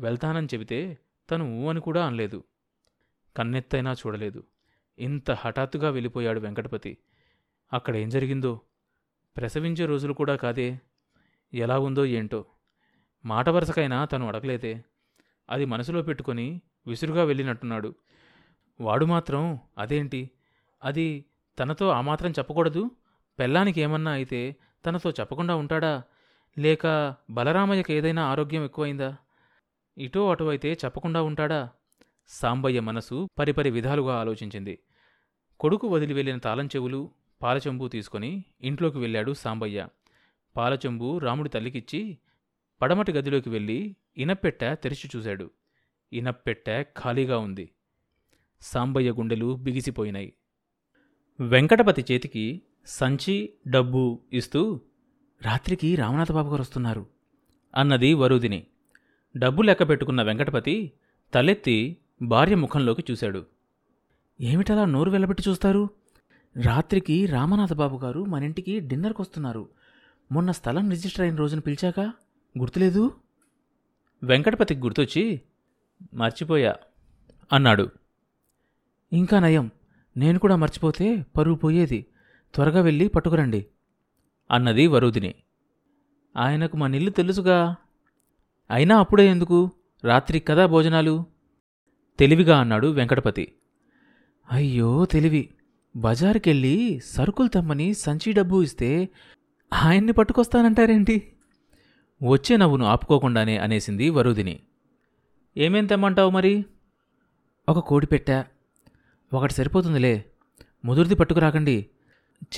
వెళ్తానని చెబితే తను ఊ అని కూడా అనలేదు. కన్నెత్తైనా చూడలేదు. ఇంత హఠాత్తుగా వెళ్ళిపోయాడు వెంకటపతి. అక్కడ ఏం జరిగిందో? ప్రసవించే రోజులు కూడా కాదే? ఎలా ఉందో ఏంటో? మాట వరుసకైనా తను అడగలేదే. అది మనసులో పెట్టుకొని విసురుగా వెళ్ళినట్టున్నాడు. వాడు మాత్రం అదేంటి? అది తనతో ఆ మాత్రం చెప్పకూడదు? పెళ్ళానికి ఏమన్నా అయితే తనతో చెప్పకుండా ఉంటాడా? లేక బలరామయ్యకి ఏదైనా ఆరోగ్యం ఎక్కువైందా? ఇటో అటువైతే అయితే చెప్పకుండా ఉంటాడా? సాంబయ్య మనసు పరిపరి విధాలుగా ఆలోచించింది. కొడుకు వదిలి వెళ్ళిన తాళం చెవులు పాలచెంబు తీసుకొని ఇంట్లోకి వెళ్ళాడు సాంబయ్య. పాలచెంబు రాముడి తల్లికిచ్చి పడమటి గదిలోకి వెళ్ళి ఇనప్పెట్ట తెరిచి చూశాడు. ఇనప్పెట్ట ఖాళీగా ఉంది. సాంబయ్య గుండెలు బిగిసిపోయినాయి. వెంకటపతి చేతికి సంచి డబ్బు ఇస్తూ రాత్రికి రామనాథబాబు గారు వస్తున్నారు అన్నది వరుదిని. డబ్బు లెక్క పెట్టుకున్న వెంకటపతి తలెత్తి భార్య ముఖంలోకి చూశాడు. ఏమిటలా నోరు వెళ్ళబెట్టి చూస్తారు? రాత్రికి రామనాథబాబు గారు మన ఇంటికి డిన్నర్కి వస్తున్నారు మొన్న స్థలం రిజిస్టర్ అయిన రోజున పిలిచాక? గుర్తులేదు? వెంకటపతికి గుర్తొచ్చి మర్చిపోయా అన్నాడు. ఇంకా నయం నేను కూడా మర్చిపోతే పరువు పోయేది. త్వరగా వెళ్ళి పట్టుకురండి అన్నది వరుదిని. ఆయనకు మన ఇల్లు తెలుసుగా? అయినా అప్పుడే ఎందుకు? రాత్రి కదా భోజనాలు? తెలివిగా అన్నాడు వెంకటపతి. అయ్యో తెలివి. బజారుకెళ్ళి సరుకులు తెమ్మని సంచి డబ్బు ఇస్తే ఆయన్ని పట్టుకొస్తానంటారేంటి? వచ్చే నవ్వును ఆపుకోకుండానే అనేసింది వరుదిని. ఏమేం తెమ్మంటావు మరి? ఒక కోడి పెట్టా. ఒకటి సరిపోతుందిలే. ముదురుది పట్టుకురాకండి.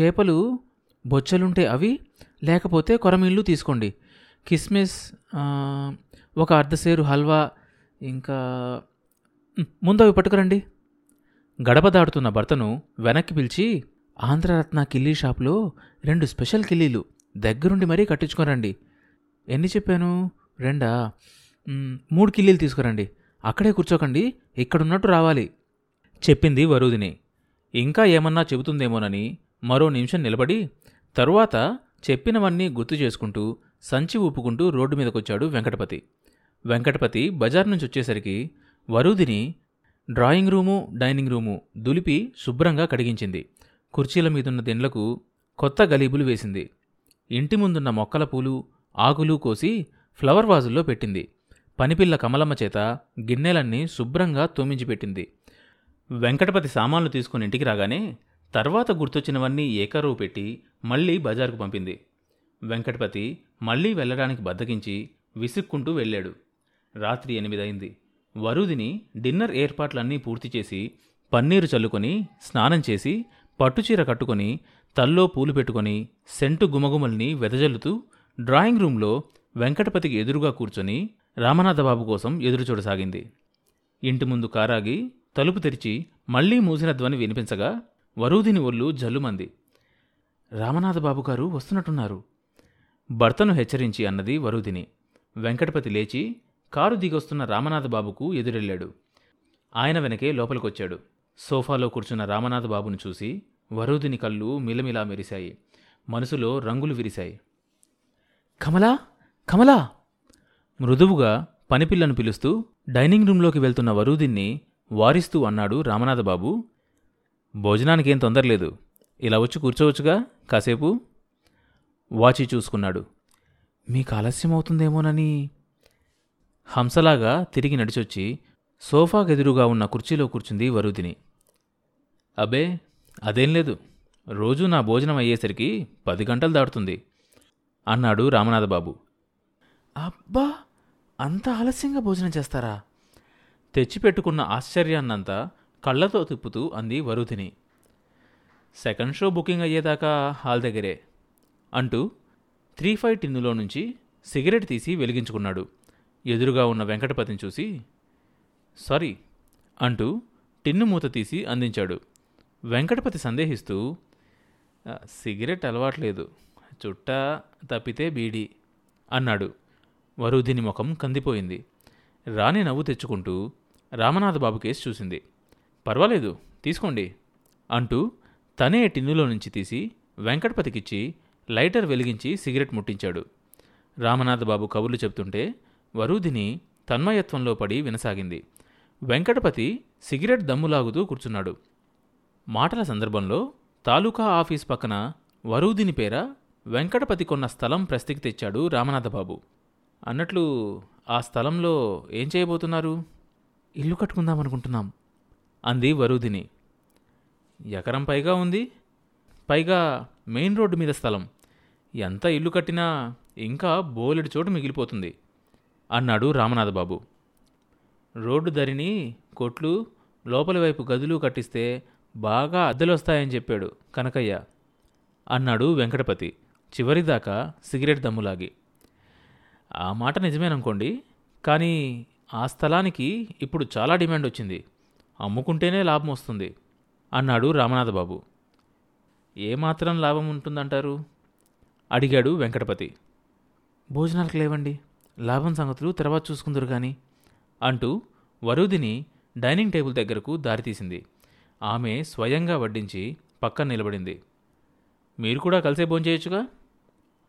చేపలు బొచ్చలుంటే అవి లేకపోతే కొరమీళ్ళు తీసుకోండి. కిస్మిస్ ఒక అర్ధసేరు హల్వా ఇంకా ముందు అవి పట్టుకురండి. గడప దాటుతున్న భర్తను వెనక్కి పిలిచి ఆంధ్రరత్న కిల్లీ షాప్లో రెండు స్పెషల్ కిల్లీలు దగ్గరుండి మరీ కట్టించుకోరండి. ఎన్ని చెప్పాను? రెండా? మూడు కిల్లీలు తీసుకురండి. అక్కడే కూర్చోకండి ఇక్కడున్నట్టు రావాలి. చెప్పింది వరుదిని. ఇంకా ఏమన్నా చెబుతుందేమోనని మరో నిమిషం నిలబడి తరువాత చెప్పినవన్నీ గుర్తు చేసుకుంటూ సంచి ఊపుకుంటూ రోడ్డు మీదకొచ్చాడు వెంకటపతి. వెంకటపతి బజార్ నుంచి వచ్చేసరికి Varudhini drawing room dining room దులిపి శుభ్రంగా కడిగించింది. కుర్చీల మీదున్న దిండ్లకు కొత్త గలీబులు వేసింది. ఇంటి ముందున్న మొక్కల పూలు ఆకులు కోసి ఫ్లవర్ వాజుల్లో పెట్టింది. పనిపిల్ల కమలమ్మ చేత గిన్నెలన్నీ శుభ్రంగా తోమించి పెట్టింది. వెంకటపతి సామాన్లు తీసుకుని ఇంటికి రాగానే తర్వాత గుర్తొచ్చినవన్నీ ఏకరువు పెట్టి మళ్ళీ బజారుకు పంపింది. వెంకటపతి మళ్ళీ వెళ్ళడానికి బద్దకించి విసుక్కుంటూ వెళ్ళాడు. రాత్రి ఎనిమిదయింది వరుదిని డిన్నర్ ఏర్పాట్లన్నీ పూర్తి చేసి పన్నీరు చల్లుకొని స్నానం చేసి పట్టుచీర కట్టుకొని తల్లో పూలు పెట్టుకొని సెంటు గుమగుమల్ని వెదజల్లుతూ డ్రాయింగ్ రూంలో వెంకటపతికి ఎదురుగా కూర్చొని రామనాథబాబు కోసం ఎదురుచూడసాగింది. ఇంటి ముందు కారాగి తలుపు తెరిచి మళ్ళీ మూసిన ధ్వని వినిపించగా వరూదిని ఒళ్ళు జల్లుమంది. రామనాథబాబు గారు వస్తున్నట్టున్నారు. భర్తను హెచ్చరించి అన్నది వరుదిని వెంకటపతి లేచి కారు దిగొస్తున్న రామనాథబాబుకు ఎదురెళ్ళాడు. ఆయన వెనకే లోపలికొచ్చాడు. సోఫాలో కూర్చున్న రామనాథబాబును చూసి వరుదిని కళ్ళు మిలమిలా మెరిశాయి. మనసులో రంగులు విరిశాయి. కమలా! కమలా! మృదువుగా పనిపిల్లను పిలుస్తూ డైనింగ్ రూంలోకి వెళ్తున్న వరుదిన్ని వారిస్తూ అన్నాడు రామనాథబాబు. భోజనానికేం తొందరలేదు. ఇలా వచ్చి కూర్చోవచ్చుగా కాసేపు. వాచి చూసుకున్నాడు. మీకు ఆలస్యం అవుతుందేమోనని హంసలాగా తిరిగి నడిచొచ్చి సోఫా గెదురుగా ఉన్న కుర్చీలో కూర్చుంది వరుదిని. అబే అదేం లేదు. రోజూ నా భోజనం అయ్యేసరికి పది గంటలు దాటుతుంది అన్నాడు రామనాథబాబు. అబ్బా అంత ఆలస్యంగా భోజనం చేస్తారా? తెచ్చిపెట్టుకున్న ఆశ్చర్యాన్నంతా కళ్ళతో తిప్పుతూ అంది వరుధిని సెకండ్ షో బుకింగ్ అయ్యేదాకా హాల్ దగ్గరే. అంటూ త్రీ ఫైవ్ టిన్నులో నుంచి సిగరెట్ తీసి వెలిగించుకున్నాడు. ఎదురుగా ఉన్న వెంకటపతిని చూసి సారీ అంటూ టిన్ను మూత తీసి అందించాడు. వెంకటపతి సందేహిస్తూ సిగరెట్ అలవాట్లేదు. చుట్ట తప్పితే బీడీ అన్నాడు. వరుధిని ముఖం కందిపోయింది. రాణి నవ్వు తెచ్చుకుంటూ రామనాథబాబు కేసు చూసింది. పర్వాలేదు తీసుకోండి అంటూ తనే టిన్నులో నుంచి తీసి వెంకటపతికిచ్చి లైటర్ వెలిగించి సిగరెట్ ముట్టించాడు. రామనాథబాబు కబుర్లు చెప్తుంటే వరూధిని తన్మయత్వంలో పడి వినసాగింది. వెంకటపతి సిగరెట్ దమ్ములాగుతూ కూర్చున్నాడు. మాటల సందర్భంలో తాలూకా ఆఫీస్ పక్కన వరూదిని పేర వెంకటపతి కొన్న స్థలం ప్రస్తికి తెచ్చాడు రామనాథబాబు. అన్నట్లు ఆ స్థలంలో ఏం చేయబోతున్నారు? ఇల్లు కట్టుకుందామనుకుంటున్నాం అంది వరూదిని ఎకరం పైగా ఉంది. పైగా మెయిన్ రోడ్డు మీద స్థలం. ఎంత ఇల్లు కట్టినా ఇంకా బోలెడు చోటు మిగిలిపోతుంది అన్నాడు రామనాథబాబు. రోడ్డు ధరిని కొట్లు లోపలి వైపు గదులు కట్టిస్తే బాగా అద్దెలొస్తాయని చెప్పాడు కనకయ్య అన్నాడు వెంకటపతి చివరిదాకా సిగరెట్ దమ్ములాగి. ఆ మాట నిజమేననుకోండి కానీ ఆ స్థలానికి ఇప్పుడు చాలా డిమాండ్ వచ్చింది అమ్ముకుంటేనే లాభం వస్తుంది అన్నాడు రామనాథబాబు. ఏమాత్రం లాభం ఉంటుందంటారు అడిగాడు వెంకటపతి. భోజనాలకు లేవండి. లాభం సంగతులు తర్వాత చూసుకుందరు కానీ అంటూ వరుదిని డైనింగ్ టేబుల్ దగ్గరకు దారితీసింది. ఆమె స్వయంగా వడ్డించి పక్కన నిలబడింది. మీరు కూడా కలిసే భోంచేయచ్చుగా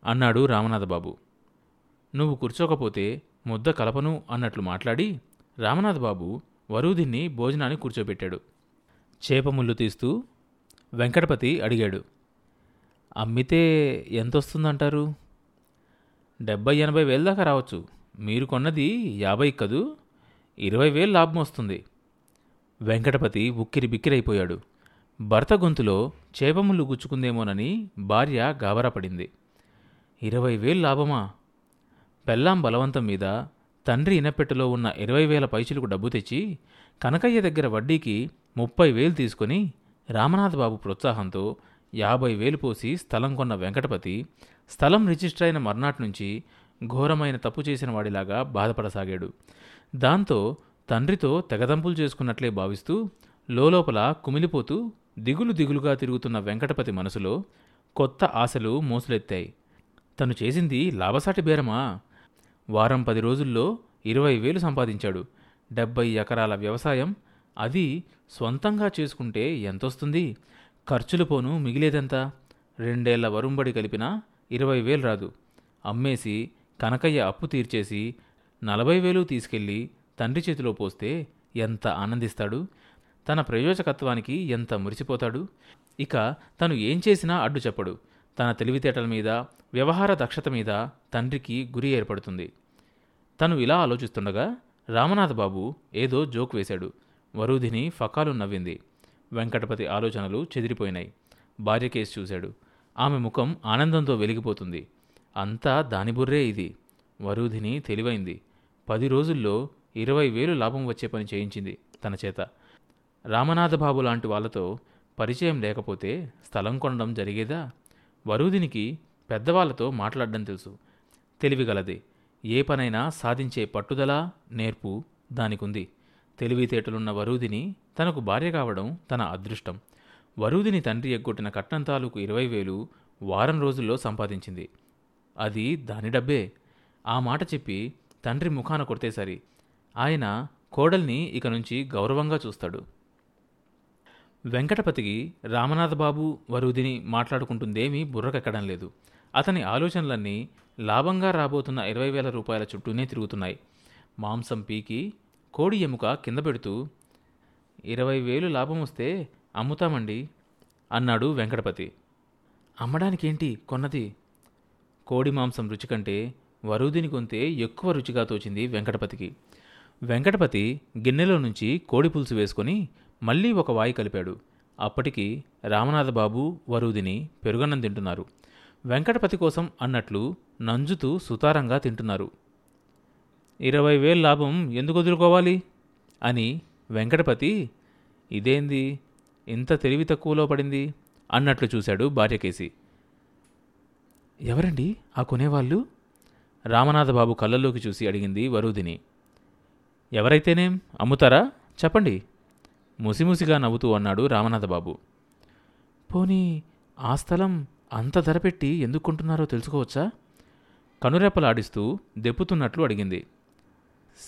అన్నాడు రామనాథబాబు. నువ్వు కూర్చోకపోతే ముద్ద కలపను అన్నట్లు మాట్లాడి రామనాథబాబు వరుదిన్ని భోజనాన్ని కూర్చోబెట్టాడు. చేపముళ్ళు తీస్తూ వెంకటపతి అడిగాడు. అమ్మితే ఎంత వస్తుందంటారు డెబ్బై ఎనభై వేల దాకా రావచ్చు. మీరు కొన్నది యాభై కదూ? ఇరవై వేలు లాభం వస్తుంది. వెంకటపతి ఉక్కిరి బిక్కిరైపోయాడు భర్త గొంతులో చేపములు గుచ్చుకుందేమోనని భార్య గాబరాపడింది ఇరవై వేలు లాభమా? పెళ్ళాం బలవంతం మీద తండ్రి ఇనపెట్టెలో ఉన్న ఇరవై వేల పైచులకు డబ్బు తెచ్చి కనకయ్య దగ్గర వడ్డీకి ముప్పై వేలు తీసుకొని రామనాథబాబు ప్రోత్సాహంతో యాభై వేలు పోసి స్థలం కొన్న వెంకటపతి స్థలం రిజిస్టర్ అయిన మర్నాటి నుంచి ఘోరమైన తప్పు చేసిన వాడిలాగా బాధపడసాగాడు. దాంతో తండ్రితో తెగదంపులు చేసుకున్నట్లే భావిస్తూ లోలోపల కుమిలిపోతూ దిగులు దిగులుగా తిరుగుతున్న వెంకటపతి మనసులో కొత్త ఆశలు మోసులెత్తాయి. తను చేసింది లాభసాటి బేరమా? వారం పది రోజుల్లో ఇరవై వేలు సంపాదించాడు. డెబ్బై ఎకరాల వ్యవసాయం అది స్వంతంగా చేసుకుంటే ఎంతొస్తుంది? ఖర్చులు పోను మిగిలేదంతా? రెండేళ్ళ వరుంబడి కలిపినా ఇరవై వేలు రాదు. అమ్మేసి కనకయ్య అప్పు తీర్చేసి నలభై వేలు తీసుకెళ్ళి తండ్రి చేతిలో పోస్తే ఎంత ఆనందిస్తాడు? తన ప్రయోజకత్వానికి ఎంత మురిసిపోతాడు? ఇక తను ఏం చేసినా అడ్డు చెప్పడు. తన తెలివితేటల మీద వ్యవహార దక్షత మీద తండ్రికి గురి ఏర్పడుతుంది. తను ఇలా ఆలోచిస్తుండగా రామనాథబాబు ఏదో జోక్ వేశాడు. వరూధిని ఫకాలు నవ్వింది. వెంకటపతి ఆలోచనలు చెదిరిపోయినాయి. భార్య కేసు చూశాడు. ఆమె ముఖం ఆనందంతో వెలిగిపోతుంది. అంతా దాని బుర్రే ఇది. వరూధిని తెలివైంది. పది రోజుల్లో ఇరవై వేలు లాభం వచ్చే పని చేయించింది తన చేత. రామనాథబాబు లాంటి వాళ్ళతో పరిచయం లేకపోతే స్థలం కొనడం జరిగేదా? వరూధినికి పెద్దవాళ్ళతో మాట్లాడడం తెలుసు. తెలివిగలది. ఏ పనైనా సాధించే పట్టుదల నేర్పు దానికుంది. తెలివితేటలున్న వరూధిని తనకు భార్య కావడం తన అదృష్టం. వరుదిని తండ్రి ఎగ్గొట్టిన కట్నం తాలూకు ఇరవై వేలు వారం రోజుల్లో సంపాదించింది. అది దాని డబ్బే. ఆ మాట చెప్పి తండ్రి ముఖాన కొడితే సరి ఆయన కోడల్ని ఇక నుంచి గౌరవంగా చూస్తాడు. వెంకటపతికి రామనాథబాబు వరుదిని మాట్లాడుకుంటుందేమీ బుర్రకెక్కడం లేదు. అతని ఆలోచనలన్నీ లాభంగా రాబోతున్న ఇరవై వేల రూపాయల చుట్టూనే తిరుగుతున్నాయి. మాంసం పీకి కోడి ఎముక కింద పెడుతూ ఇరవై వేలు లాభం వస్తే అమ్ముతామండి అన్నాడు వెంకటపతి. అమ్మడానికేంటి కొన్నది? కోడి మాంసం రుచి కంటే వరుదిని కొంతే ఎక్కువ రుచిగా తోచింది వెంకటపతికి. వెంకటపతి గిన్నెలో నుంచి కోడి పులుసు వేసుకొని మళ్ళీ ఒక వాయి కలిపాడు. అప్పటికి రామనాథబాబు వరుదిని పెరుగన్నం తింటున్నారు. వెంకటపతి కోసం అన్నట్లు నంజుతూ సుతారంగా తింటున్నారు. ఇరవై వేలు లాభం ఎందుకు వదులుకోవాలి? అని వెంకటపతి ఇదేంది? ఇంత తెలివి తక్కువలో పడింది? అన్నట్లు చూశాడు భార్యకేసి. ఎవరండి ఆ కొనేవాళ్ళు? రామనాథబాబు కళ్ళల్లోకి చూసి అడిగింది వరుదిని ఎవరైతేనేం? అమ్ముతారా? చెప్పండి. ముసిముసిగా నవ్వుతూ అన్నాడు రామనాథబాబు. పోనీ ఆ స్థలం అంత ధర పెట్టి ఎందుకు కొంటున్నారో తెలుసుకోవచ్చా? కనురెప్పలాడిస్తూ దెప్పుతున్నట్లు అడిగింది.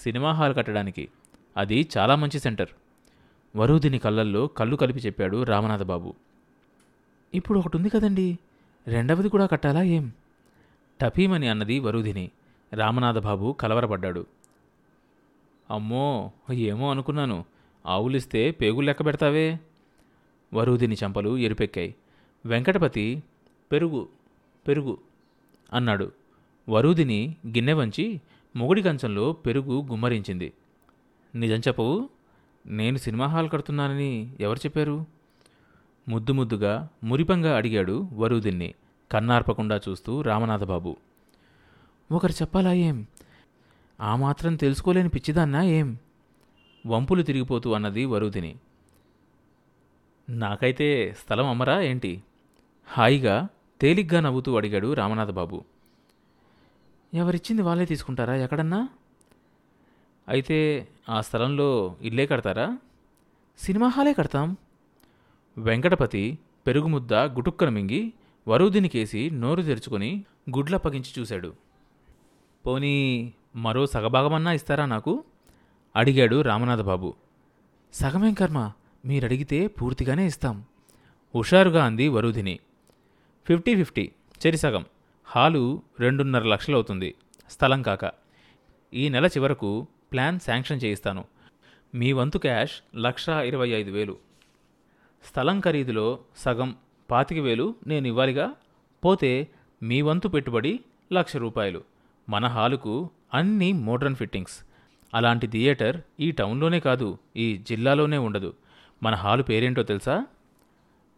సినిమా హాల్ కట్టడానికి. అది చాలా మంచి సెంటర్. వరుదిని కళ్ళల్లో కళ్ళు కలిపి చెప్పాడు రామనాథబాబు. ఇప్పుడు ఒకటి ఉంది కదండి. రెండవది కూడా కట్టాలా ఏం? టఫీమని అన్నది వరుధిని రామనాథబాబు కలవరపడ్డాడు. అమ్మో ఏమో అనుకున్నాను. ఆవులిస్తే పేగులు లెక్క పెడతావే. వరూదిని చంపలు ఎరుపెక్కాయి. వెంకటపతి పెరుగు పెరుగు అన్నాడు. వరూదిని గిన్నె వంచి మొగుడి కంచంలో పెరుగు గుమ్మరించింది. నిజం చెప్పవు. నేను సినిమా హాల్ కడుతున్నానని ఎవరు చెప్పారు? ముద్దు ముద్దుగా మురిపంగా అడిగాడు వరుదిన్ని కన్నార్పకుండా చూస్తూ రామనాథబాబు. ఒకరు చెప్పాలా ఏం? ఆ మాత్రం తెలుసుకోలేని పిచ్చిదాన్నా ఏం? వంపులు తిరిగిపోతూ అన్నది వరూదిని. నాకైతే స్థలం అమ్మరా ఏంటి? హాయిగా తేలిగ్గా నవ్వుతూ అడిగాడు రామనాథబాబు. ఎవరిచ్చింది వాళ్ళే తీసుకుంటారా? ఎక్కడన్నా? అయితే ఆ స్థలంలో ఇల్లే కడతారా? సినిమా హాలే కడతాం. వెంకటపతి పెరుగుముద్ద గుటుక్కను మింగి వరుదినికేసి నోరు తెరుచుకొని గుడ్లప్పగించి చూశాడు. పోనీ మరో సగభాగమన్నా ఇస్తారా నాకు? అడిగాడు రామనాథబాబు. సగమేం కర్మ? మీరడిగితే పూర్తిగానే ఇస్తాం. హుషారుగా అంది వరూధిని. ఫిఫ్టీ ఫిఫ్టీ చెరి సగం. హాలు రెండున్నర లక్షలవుతుంది. స్థలం కాక. ఈ నెల చివరకు ప్లాన్ శాంక్షన్ చేయిస్తాను. మీ వంతు క్యాష్ లక్ష ఇరవై ఐదు వేలు. స్థలం ఖరీదులో సగం పాతిక వేలు నేను ఇవ్వాలిగా? పోతే మీ వంతు పెట్టుబడి లక్ష రూపాయలు. మన హాలుకు అన్ని మోడ్రన్ ఫిట్టింగ్స్. అలాంటి థియేటర్ ఈ టౌన్లోనే కాదు ఈ జిల్లాలోనే ఉండదు. మన హాలు పేరేంటో తెలుసా?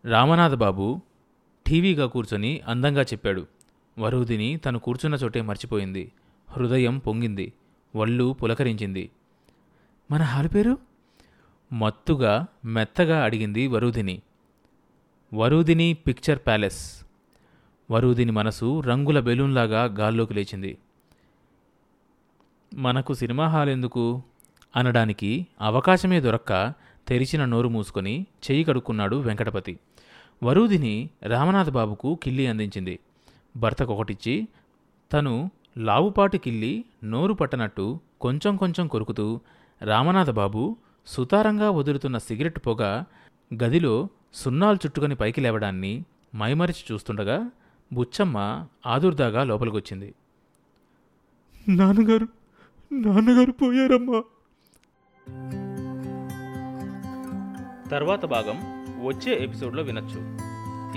రామనాథబాబు టీవీగా కూర్చొని అందంగా చెప్పాడు. వరుదిని తను కూర్చున్న చోటే మర్చిపోయింది. హృదయం పొంగింది. ఒళ్ళు పులకరించింది. మన హాలు పేరు? మత్తుగా మెత్తగా అడిగింది వరుదిని వరూదిని పిక్చర్ ప్యాలెస్. వరూదిని మనసు రంగుల బెలూన్లాగా గాల్లోకి లేచింది. మనకు సినిమా హాల్ ఎందుకు? అనడానికి అవకాశమే దొరక్క తెరిచిన నోరు మూసుకొని చెయ్యి కడుక్కున్నాడు వెంకటపతి. వరూదిని రామనాథ్ బాబుకు కిల్లి అందించింది. భర్తకొకటిచ్చి తను లావుపాటి కిల్లి నోరు పట్టనట్టు కొంచెం కొంచెం కొరుకుతూ రామనాథ బాబు సుతారంగా వదులుతున్న సిగరెట్ పొగ గదిలో సున్నాలు చుట్టుకొని పైకి లేవడాన్ని మైమరిచి చూస్తుండగా బుచ్చమ్మ ఆదుర్దాగా లోపలికొచ్చింది. నాన్నగారు నాన్నగారు పోయారమ్మా. తర్వాత భాగం వచ్చే ఎపిసోడ్లో వినొచ్చు.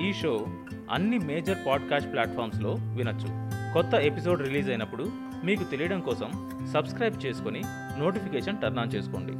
ఈ షో అన్ని మేజర్ పాడ్కాస్ట్ ప్లాట్ఫామ్స్లో వినొచ్చు. కొత్త ఎపిసోడ్ రిలీజ్ అయినప్పుడు మీకు తెలియడం కోసం సబ్స్క్రైబ్ చేసుకొని నోటిఫికేషన్ టర్న్ ఆన్ చేసుకోండి.